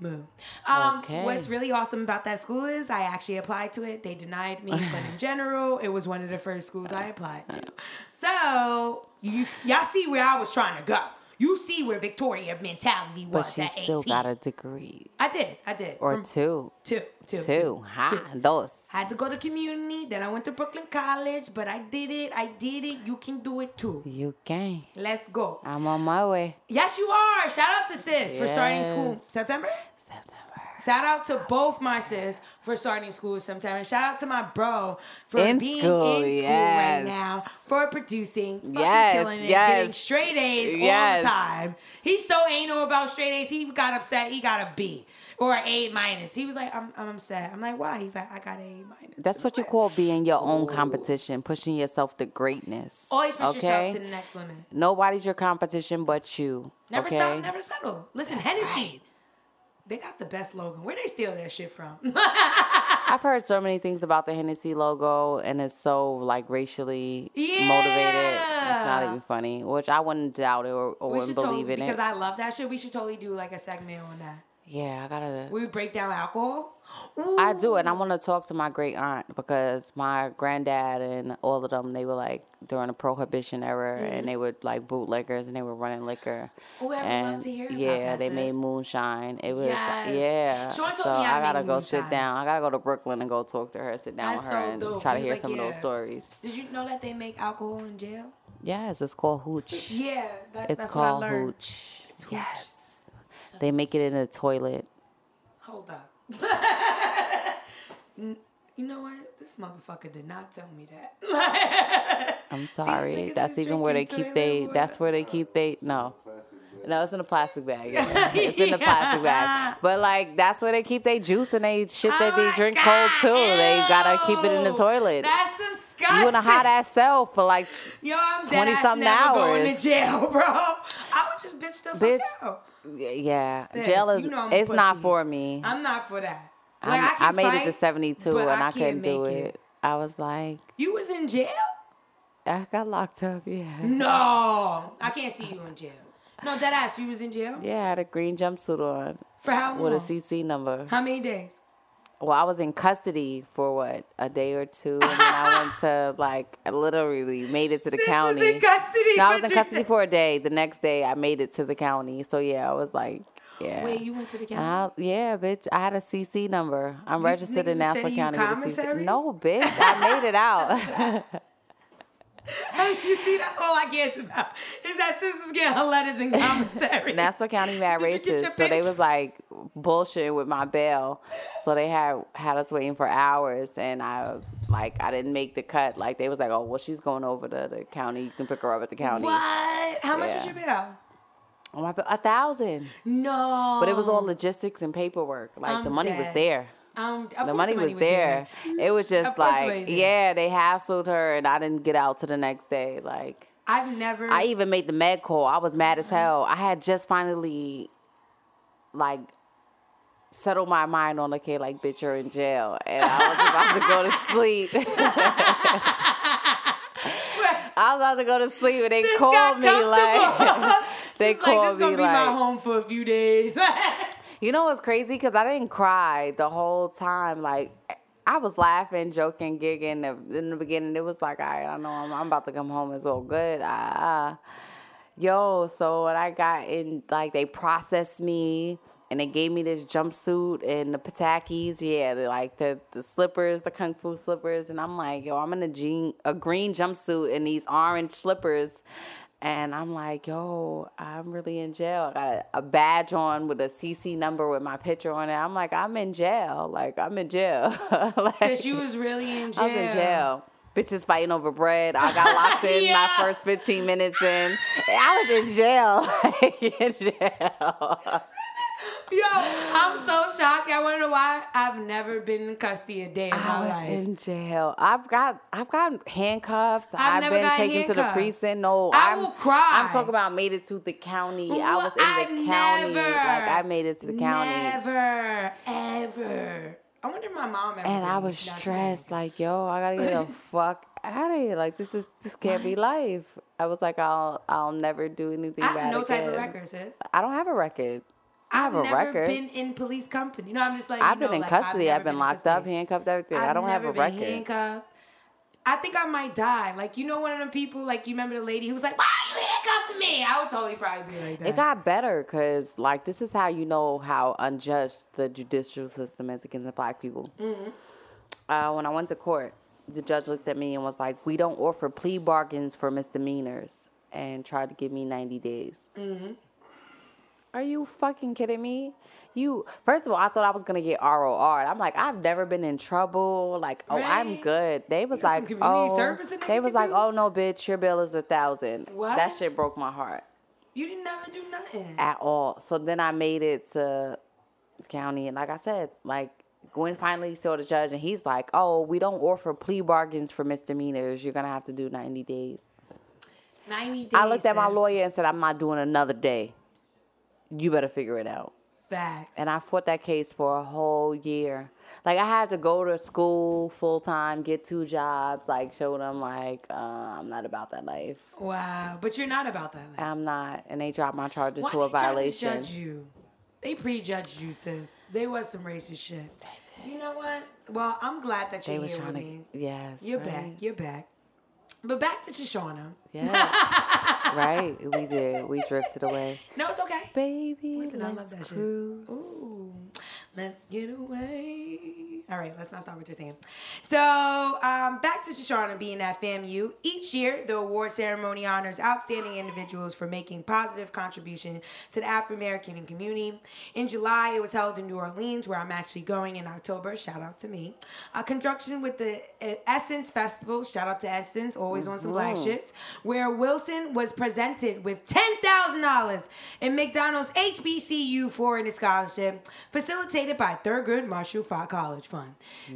FAMU. Um, Okay. What's really awesome about that school is I actually applied to it. They denied me, but in general, it was one of the first schools I applied to. So you y'all see where I was trying to go. You see where Victoria mentality was. But she at still 18. got a degree I did, I did. or From- two. two, two, Two. two, Ha. two. Dos. I had to go to community, then I went to Brooklyn College, but I did it. I did it. You can do it too. You can. Let's go. I'm on my way. Yes, you are. Shout out to sis for starting school September. September. Shout out to both my sis for starting school sometime. And shout out to my bro for In being school, in school yes. right now, for producing, fucking Yes, killing it, yes. getting straight A's all the time. He's so anal about straight A's. He got upset. He got a B or an A minus. He was like, I'm, I'm upset. I'm like, why? He's like, I got an A minus. That's what you like, call being your own competition, pushing yourself to greatness. Always push okay? yourself to the next limit. Nobody's your competition but you. Never okay? stop, never settle. Listen, That's Hennessy. right. They got the best logo. Where they steal that shit from? I've heard so many things about the Hennessy logo, and it's so like racially motivated. It's not even funny, which I wouldn't doubt it or, or wouldn't believe totally, in because it. I love that shit. We should totally do like a segment on that. Yeah, I gotta. We break down alcohol. I do, and I want to talk to my great aunt because my granddad and all of them, they were like during the prohibition era, and mm-hmm. they were like bootleggers, and they were running liquor. Ooh, I love and to hear about yeah, they made moonshine. It was Yes. yeah. Sean told so I to gotta go sit down. I gotta go to Brooklyn and go talk to her, sit down That's with her, so and dope. try to He hear like, some of those stories. Did you know that they make alcohol in jail? Yes, it's called hooch. Yeah, that, It's that's called what I learned. hooch. It's hooch. Yes. They make it in the toilet. Hold up. You know what? This motherfucker did not tell me that. I'm sorry. That's even where they keep they they. That's where they keep they. No. No, it's in a plastic bag. yeah. It's in the plastic bag. But like that's where they keep their juice and they shit that Oh they drink God, cold too. They gotta keep it in the toilet. That's disgusting. You in a hot ass cell for like Yo, I'm 20 dead something never going to jail, bro. I would just bitch the Bitch. fuck out. Yeah. Sis, Jail is you know it's not for me. I'm not for that. Like, I, can made fight, it to 72 and I, can't couldn't do make it. I was like, You was in jail? I got locked up. Yeah. No, I can't see you in jail. No, dead ass. You was in jail Yeah, I had a green jumpsuit on for how long? with a CC number. How many days? Well, I was in custody for what a day or two, and then I went to like I literally made it to the Sis was county. in custody No, I was in custody for a day. The next day, I made it to the county. So yeah, I was like, yeah. Wait, you went to the county? I, yeah, bitch. I had a CC number. I'm You- registered in Nassau County with a? CC. No, bitch. I made it out. you see, that's all I get about is that sisters get her letters and commissary. Nassau County mad Did you racist. So they was like bullshitting with my bail. So they had had us waiting for hours and I like I didn't make the cut. Like they was like, Oh, well she's going over to the county. You can pick her up at the county. What? How much was Yeah. your bill? Oh, my, a thousand. No. But it was all logistics and paperwork. Like the I'm money was there. Um, The course money was there. It was just like, yeah, they hassled her and I didn't get out to the next day. Like I've never. I even made the med call. I was mad as hell. I had just finally like settled my mind on okay, like bitch, you're in jail, and I was about to go to sleep. I was about to go to sleep, and they Sis called me like they She's like, called this gonna me be my home for a few days. You know what's crazy? Because I didn't cry the whole time. Like I was laughing, joking, gigging. In the beginning, it was like, all right, I know I'm, I'm about to come home. It's all good. Ah, yo. So when I got in, like they processed me. And they gave me this jumpsuit and the patakis, yeah, like the, the slippers, the kung fu slippers, and I'm like, yo, I'm in a jean, a green jumpsuit and these orange slippers, and I'm like, yo, I'm really in jail. I got a, a badge on with a CC number with my picture on it. I'm like, I'm in jail. Like, I'm in jail. like, Since you was really in jail. I was in jail. Bitches fighting over bread. I got locked in Yeah. my first 15 minutes in. I was in jail. In jail. Yo, I'm so shocked. I know why I've never been in custody a day in I my was life. in jail. I've got I've got handcuffed. I've I've, been taken to the handcuffed. precinct. No, I I'm, will cry. I'm talking about made it to the county. I was in the I county. Never, Like I made it to the county. Never, ever. I wonder if my mom ever. And I was stressed, like, yo, I gotta get the fuck out of here. Like this is this can't be life. I was like, I'll I'll never do anything. I bad have no type of again. record, sis. I don't have a record. I have I've a never record. been in police company. No, I'm just like I've you been know, in like, custody. never I've been in locked up, handcuffed, everything. I've I don't have never a been record. handcuffed. I think I might die. Like you know, one of them people. Like you remember the lady who was like, "Why are you handcuffing me?" I would totally probably be like that. It got better because, like, this is how you know how unjust the judicial system is against the black people. Mm-hmm. Uh, when I went to court, the judge looked at me and was like, "We don't offer plea bargains for misdemeanors," and tried to give me ninety days. Mm-hmm. Are you fucking kidding me? You first of all, I thought I was gonna get ROR. I'm like, I've never been in trouble. Like, oh, I'm good. They was like, oh, service in there they was like, do? oh no, bitch, your bill is a thousand. What? That shit broke my heart you didn't never do nothing. at all. So then I made it to the county, and like I said, like Gwen finally saw the judge, and he's like, "Oh, we don't offer plea bargains for misdemeanors. You're gonna have to do 90 days." Ninety days. I looked at my lawyer and said, "I'm not doing another day. You better figure it out." Facts. And I fought that case for a whole year. Like I had to go to school full time, get two jobs, like show them like uh, I'm not about that life. Wow, but you're not about that. Life. I'm not, and they dropped my charges Why to a they violation. judge you? They prejudged you, sis. They was some racist shit. You know what? Well, I'm glad that you're was here with to, me. yes, You're right? back. You're back. But back to Shoshana. Yes. right? We did. We drifted away. No, it's okay. Baby, Listen, I love let's that shit. cruise. Ooh, let's get away. All right, let's not start with your singing. So, um, back to Shoshana being at FAMU. Each year, the award ceremony honors outstanding individuals for making positive contribution to the Afro American community. In July, it was held in New Orleans, where I'm actually going in October. Shout out to me. A conjunction with the uh, Essence Festival. Shout out to Essence, always on some black shits. Where Wilson was presented with ten thousand dollars in McDonald's HBCU foreign scholarship, facilitated by Thurgood Marshall Fought College Fund.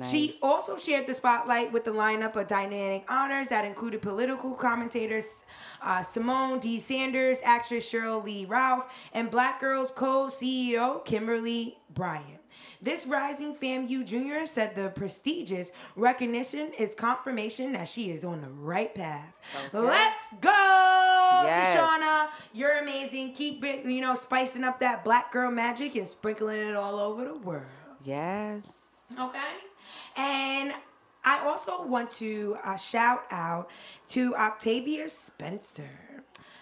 She Nice. also shared the spotlight with the lineup of dynamic honors that included political commentators uh, Symone D. Sanders, actress Sheryl Lee Ralph, and Black Girls Code CEO Kimberly Bryant. This rising FAMU junior said the prestigious recognition is confirmation that she is on the right path. Let's go, Yes. Tashana. You're amazing. Keep it, you know, spicing up that black girl magic and sprinkling it all over the world. Yes. Okay. And I also want to uh, shout out to Octavia Spencer.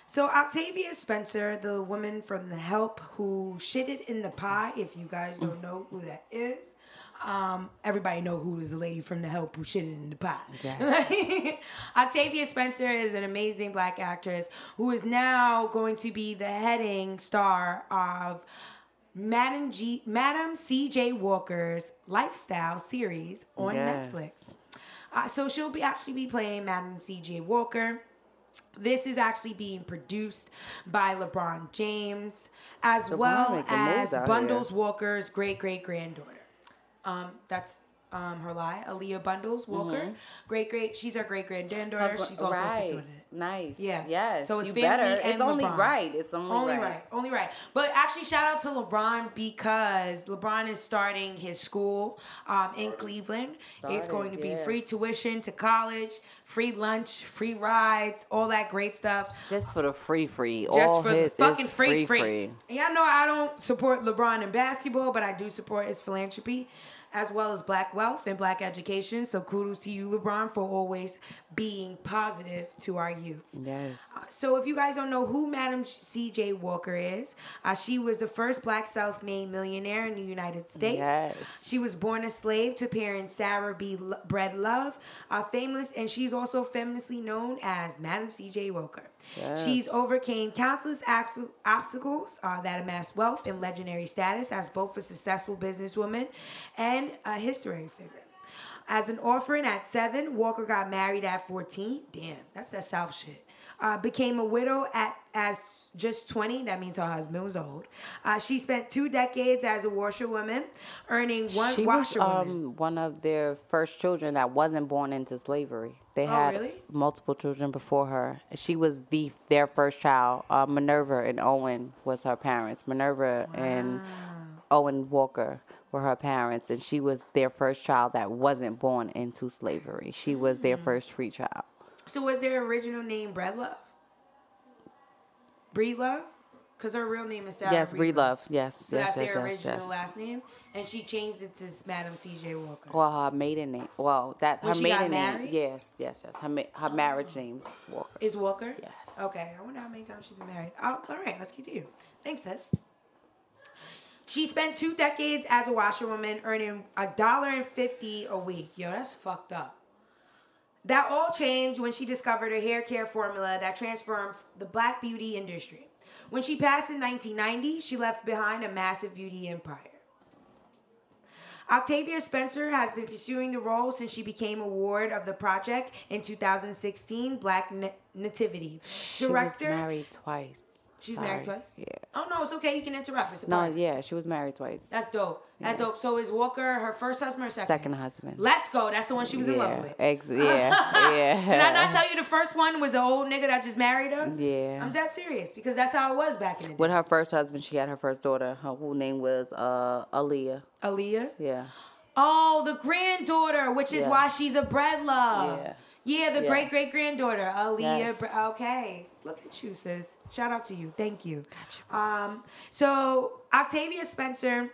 So Octavia Spencer, the woman from The Help who shitted in the pie, if you guys don't know who that is. Um, everybody know who is the lady from The Help who shitted in the pie. Yes. Octavia Spencer is an amazing black actress who is now going to be the heading star of Madam G, Madam C.J. Walker's lifestyle series on Yes. Netflix. Uh, so she'll be actually be playing Madam C.J. Walker. This is actually being produced by LeBron James, as LeBron well as Bundles here. Walker's great great granddaughter. Um, that's um, her lie, A'Lelia Bundles Walker. Great great, she's our great granddaughter. She's also a sister with it. Nice. Yeah. Yes. So it's you better. and It's only LeBron. right. It's only, Only right. right. Only right. But actually, shout out to LeBron because LeBron is starting his school um, in Cleveland. it's going to be yeah. free tuition to college, free lunch, free rides, all that great stuff. Just for the free, free. Just All for the fucking is free, free, free. And y'all know I don't support LeBron in basketball, but I do support his philanthropy as well as black wealth and black education. So kudos to you, LeBron, for always being positive to our youth. Yes. So, if you guys don't know who Madam C.J. Walker is, uh, she was the first black self-made millionaire in the United States. Yes. She was born a slave to parents Sarah B. Lo- Bread Love, uh, famous, and she's also famously known as Madam C.J. Walker. Yes. She's overcame countless obstacles uh, that amassed wealth and legendary status as both a successful businesswoman and a history figure. As an orphan at seven, Walker got married at 14. Damn, that's that South shit. Uh, became a widow at as just 20. That means her husband was old. Uh, she spent two decades as a washerwoman, earning one She was washerwoman. um, one of their first children that wasn't born into slavery. They Oh, had really? multiple children before her. She was the their first child. Uh, Minerva and Owen was her parents. Minerva and Owen Walker were her parents, and she was their first child that wasn't born into slavery. She was their Mm. first free child. So was their original name Bread Love? Because her real name is Sarah yes, Breed Breed Love. Yes, So yes, that's yes, their yes, original yes. last name, and she changed it to Madam C.J. Walker. Well, her maiden name. Well, that When her maiden name. Yes, yes, yes. Her ma- her oh. marriage name's Walker. Is Walker? Yes. Okay, I wonder how many times she's been married. Oh, all right, let's continue. Thanks, sis. She spent two decades as a washerwoman, earning a dollar and fifty a week. Yo, that's fucked up. That all changed when she discovered a hair care formula that transformed the black beauty industry. When she passed in 1990, she left behind a massive beauty empire. Octavia Spencer has been pursuing the role since she became award of the project in 2016 Black Na- Nativity. Director. She was married twice. She's married twice. Yeah. Oh no, it's okay. You can interrupt. It's No, yeah, she was married twice. That's dope. That's dope. So is Walker her first husband or second? Second husband. Let's go. That's the one she was in love yeah, with. ex- yeah, yeah. Did I not tell you the first one was the old nigga that just married her? Yeah. I'm dead serious because that's how it was back in the day. With her first husband, she had her first daughter. Her whole name was uh Aaliyah. Aaliyah. Yeah. Oh, the granddaughter, which is Yes. why she's a bread love. Yeah. Yeah, the great Yes. great granddaughter, Aaliyah. Yes. Bre- okay, look at you, sis. Shout out to you. Thank you. Um, so Octavia Spencer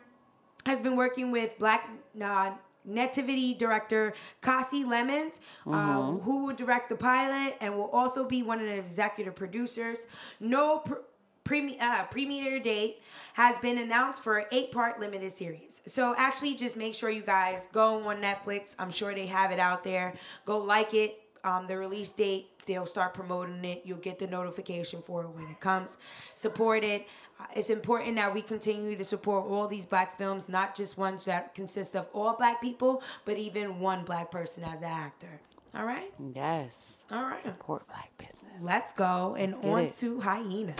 has been working with Black uh, Nativity director Kasi Lemmons, uh, Mm-hmm. who will direct the pilot and will also be one of the executive producers. No. Pr- Premi- uh, premiere date has been announced for an eight-part limited series. So actually, just make sure you guys go on Netflix. I'm sure they have it out there. Go like it. Um, the release date, they'll start promoting it. You'll get the notification for it when it comes. Support it. Uh, it's important that we continue to support all these black films, not just ones that consist of all black people, but even one black person as the actor. All right? Yes. All right. Support black business. Let's go. And get on it. to Hyena.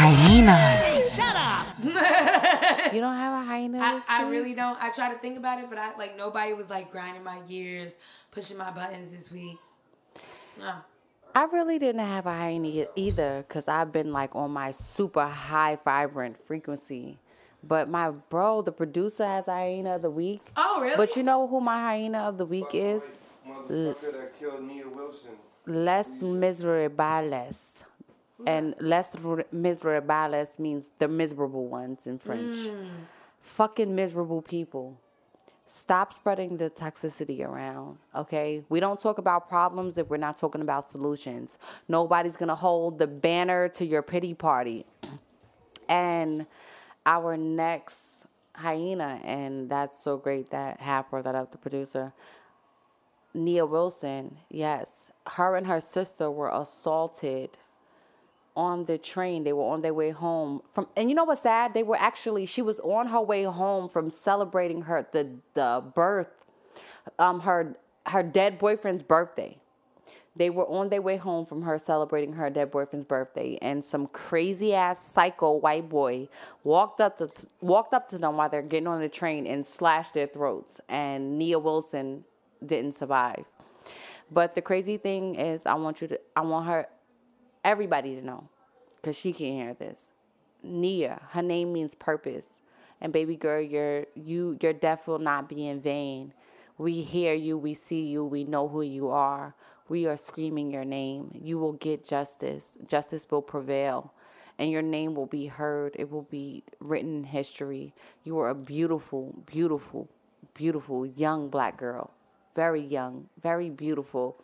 Hyenas. Shut up. you don't have a hyena I, I really don't. I try to think about it, but I like nobody was like grinding my gears, pushing my buttons this week. No. I really didn't have a hyena either because I've been like on my super high vibrant frequency. But my bro, the producer, has a hyena of the week. Oh, really? But you know who my hyena of the week is? Motherfucker that killed Nia Wilson. Les Miserables. And Les Miserables means the miserable ones in French. Mm. fucking miserable people. Stop spreading the toxicity around, okay? We don't talk about problems if we're not talking about solutions. Nobody's gonna hold the banner to your pity party. And our next hyena, and that's so great that Hap brought that up, the producer. Nia Wilson, yes, her and her sister were assaulted on the train. They were on their way home from, and you know what's sad? They were actually she was on her way home from celebrating her the the birth, um her her dead boyfriend's birthday. They were on their way home from her celebrating her dead boyfriend's birthday, and some crazy ass psycho white boy walked up to walked up to them while they're getting on the train and slashed their throats. And Nia Wilson didn't survive. But the crazy thing is, I want you to, I want her, everybody to know, because she can't hear this. Nia, her name means purpose, and baby girl, your you your death will not be in vain. We hear you, we see you, we know who you are. We are screaming your name. You will get justice. Justice will prevail. And your name will be heard. It will be written in history. You are a beautiful, beautiful, beautiful young black girl. Very young, very beautiful.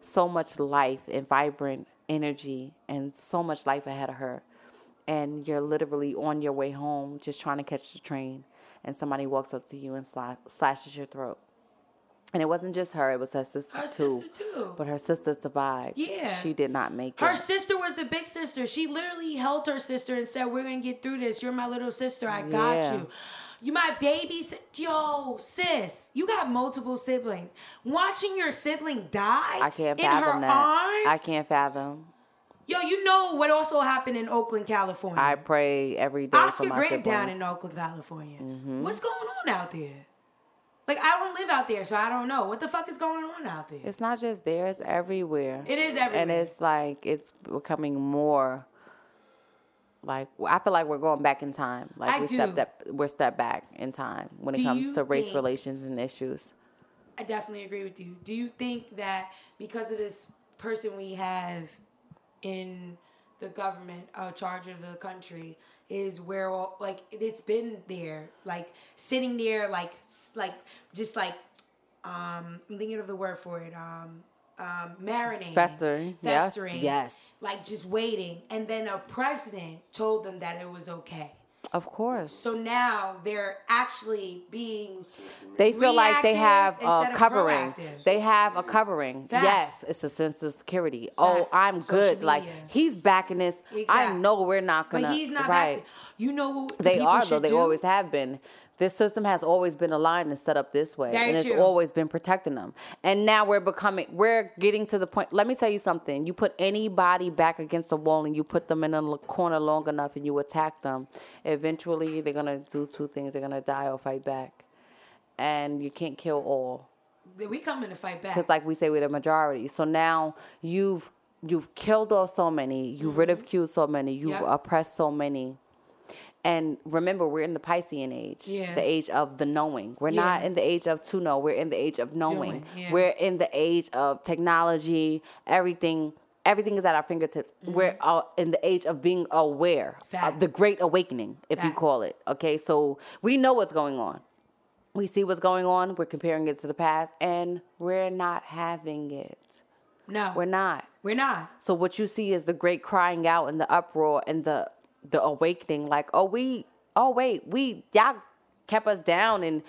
So much life and vibrant energy, and so much life ahead of her. And you're literally on your way home, just trying to catch the train, and somebody walks up to you and sla- slashes your throat. And it wasn't just her; it was her sister Her too. sister, too. But her sister survived. Yeah. she did not make Her it. Her sister was the big sister. She literally held her sister and said, "We're gonna get through this. You're my little sister. I got Yeah. you. You my baby. si- Yo, sis, you got multiple siblings. Watching your sibling die I can't in her fathom that. arms. I can't fathom. Yo, you know what also happened in Oakland, California? I pray every day Oscar for my Grant down in Oakland, California. Mm-hmm. What's going on out there? Like I don't live out there, so I don't know what the fuck is going on out there. It's not just there; it's everywhere. It is everywhere. and it's like it's becoming more. Like I feel like we're going back in time. Like I we do. stepped up, we're stepped back in time when it Do you comes to race relations and issues. I definitely agree with you. Do you think that because of this person we have in the government, uh, charge of the country, is where all like it's been there, like sitting there, like like just like um, I'm thinking of the word for it, um, um, marinating, Festering. Yes, festering, yes. like just waiting, and then a president told them that it was okay. Of course, So now they're actually being they feel like they have a covering. proactive. They have a covering. Facts. Yes, it's a sense of security. Oh, I'm Social good. Like he's backing this. I know we're not gonna. But he's not right. back. You know what the They are though. should They do? always have been. This system has always been aligned and set up this way, Very and it's true. always been protecting them. And now we're becoming. We're getting to the point. Let me tell you something. You put anybody back against the wall, and you put them in a corner long enough, and you attack them. Eventually, they're gonna do two things. They're gonna die or fight back, and you can't kill all We coming to fight back. because like we say we're the majority so now you've you've killed off so many you've ridiculed so many you've Mm-hmm. Yep. oppressed so many and remember we're in the piscean age Yeah. the age of the knowing. We're not in the age of to know. We're in the age of knowing. Doing, yeah. we're in the age of technology everything everything is at our fingertips. We're uh, in the age of being aware of the Mm-hmm. Great awakening if you call it okay? So we know what's going on. We see what's going on. We're comparing it to the past and we're not having it. No, we're not. We're not. so what you see is the great crying out and the uproar and the the awakening like oh we oh wait we y'all kept us down and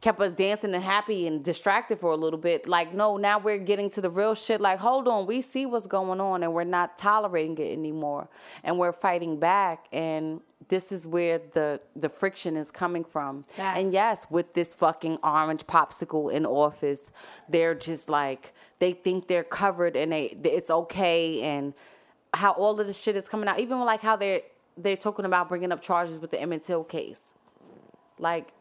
kept us dancing and happy and distracted for a little bit. Like no now we're getting to the real shit. Like hold on we see what's going on and we're not tolerating it anymore. And we're fighting back and this is where the the friction is coming from. And yes with this fucking orange popsicle in office they're just like they think they're covered and they it's okay and how all of this shit is coming out. Even like how they're they're talking about bringing up charges with the Emmett Till case like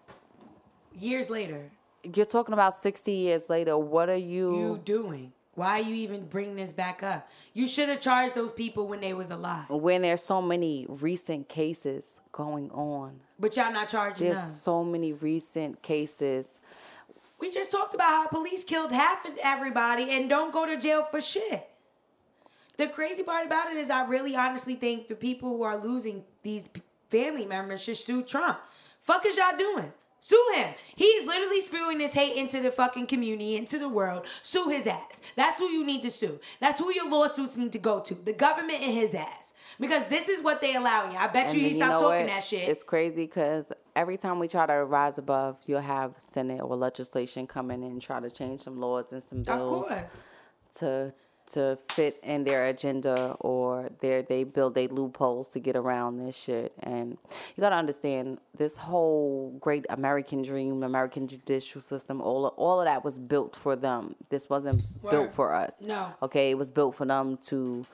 Years later, you're talking about 60 years later what are you you, doing? Why are you even bringing this back up? You should have charged those people when they was alive. when there's so many recent cases going on But y'all not charging there's them. so many recent cases We just talked about how police killed half of everybody and don't go to jail for shit. The crazy part about it is, I really honestly think the people who are losing these family members should sue Trump Fuck is y'all doing? Sue him. He's literally spewing this hate into the fucking community, into the world. Sue his ass. That's who you need to sue. That's who your lawsuits need to go to. The government and his ass. Because this is what they allowing. I bet And you he stopped talking what? that shit. It's crazy because every time we try to rise above, you'll have Senate or legislation coming in and try to change some laws and some bills. of course. to to fit in their agenda or their they build their loopholes to get around this shit. And you gotta understand this whole great American dream, American judicial system, all of, all of that was built for them. This wasn't built for us. No. Okay, it was built for them to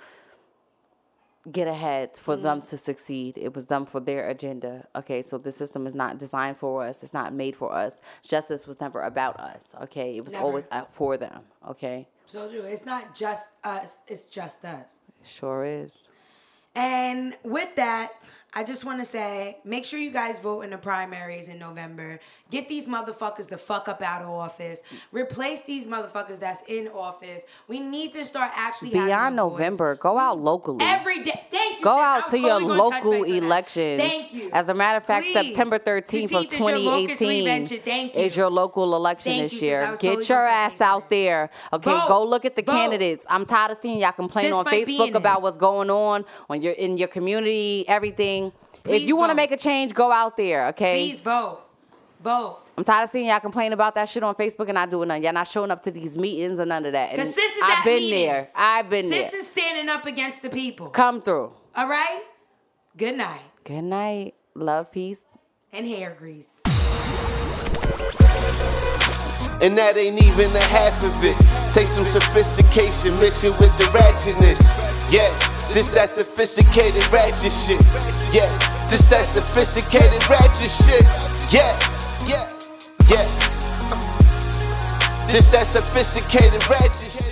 get ahead for Mm-hmm. them to succeed. It was done for their agenda. Okay, so the system is not designed for us. It's not made for us. Justice was never about us. Okay, it was Never. always out for them. Okay, So true. It's not just us, it's just us. sure is. And with that, I just want to say make sure you guys vote in the primaries in November. Get these motherfuckers the fuck up out of office. Replace these motherfuckers that's in office. We need to start actually having Beyond a voice. November, go out locally. Every day. Thank you. Go out I'm to your totally gonna local base on that. elections. Thank you. As a matter of fact, Please. September 13th of 15th your 2018 convention. Thank you. is your local election Thank this you, year. Get totally your ass out there. Okay, Vote. go look at the Vote. candidates. I'm tired of seeing y'all complain Sis on might be in Facebook about what's going on when you're in your community, everything. Please if you want to make a change, go out there, okay? Please vote. Vote. I'm tired of seeing y'all complain about that shit on Facebook and not doing nothing. Y'all not showing up to these meetings or none of that. Because sis is I've at been meetings. there. I've been Sis is standing up against the people. Come through. All right? Good night. Good night. Love, peace. And hair grease. And that ain't even the half of it. Take some sophistication, mix it with the ratchetness. Yeah, this that sophisticated ratchet shit. Yeah, this that sophisticated ratchet shit. Yeah, yeah, yeah. This that sophisticated ratchet shit.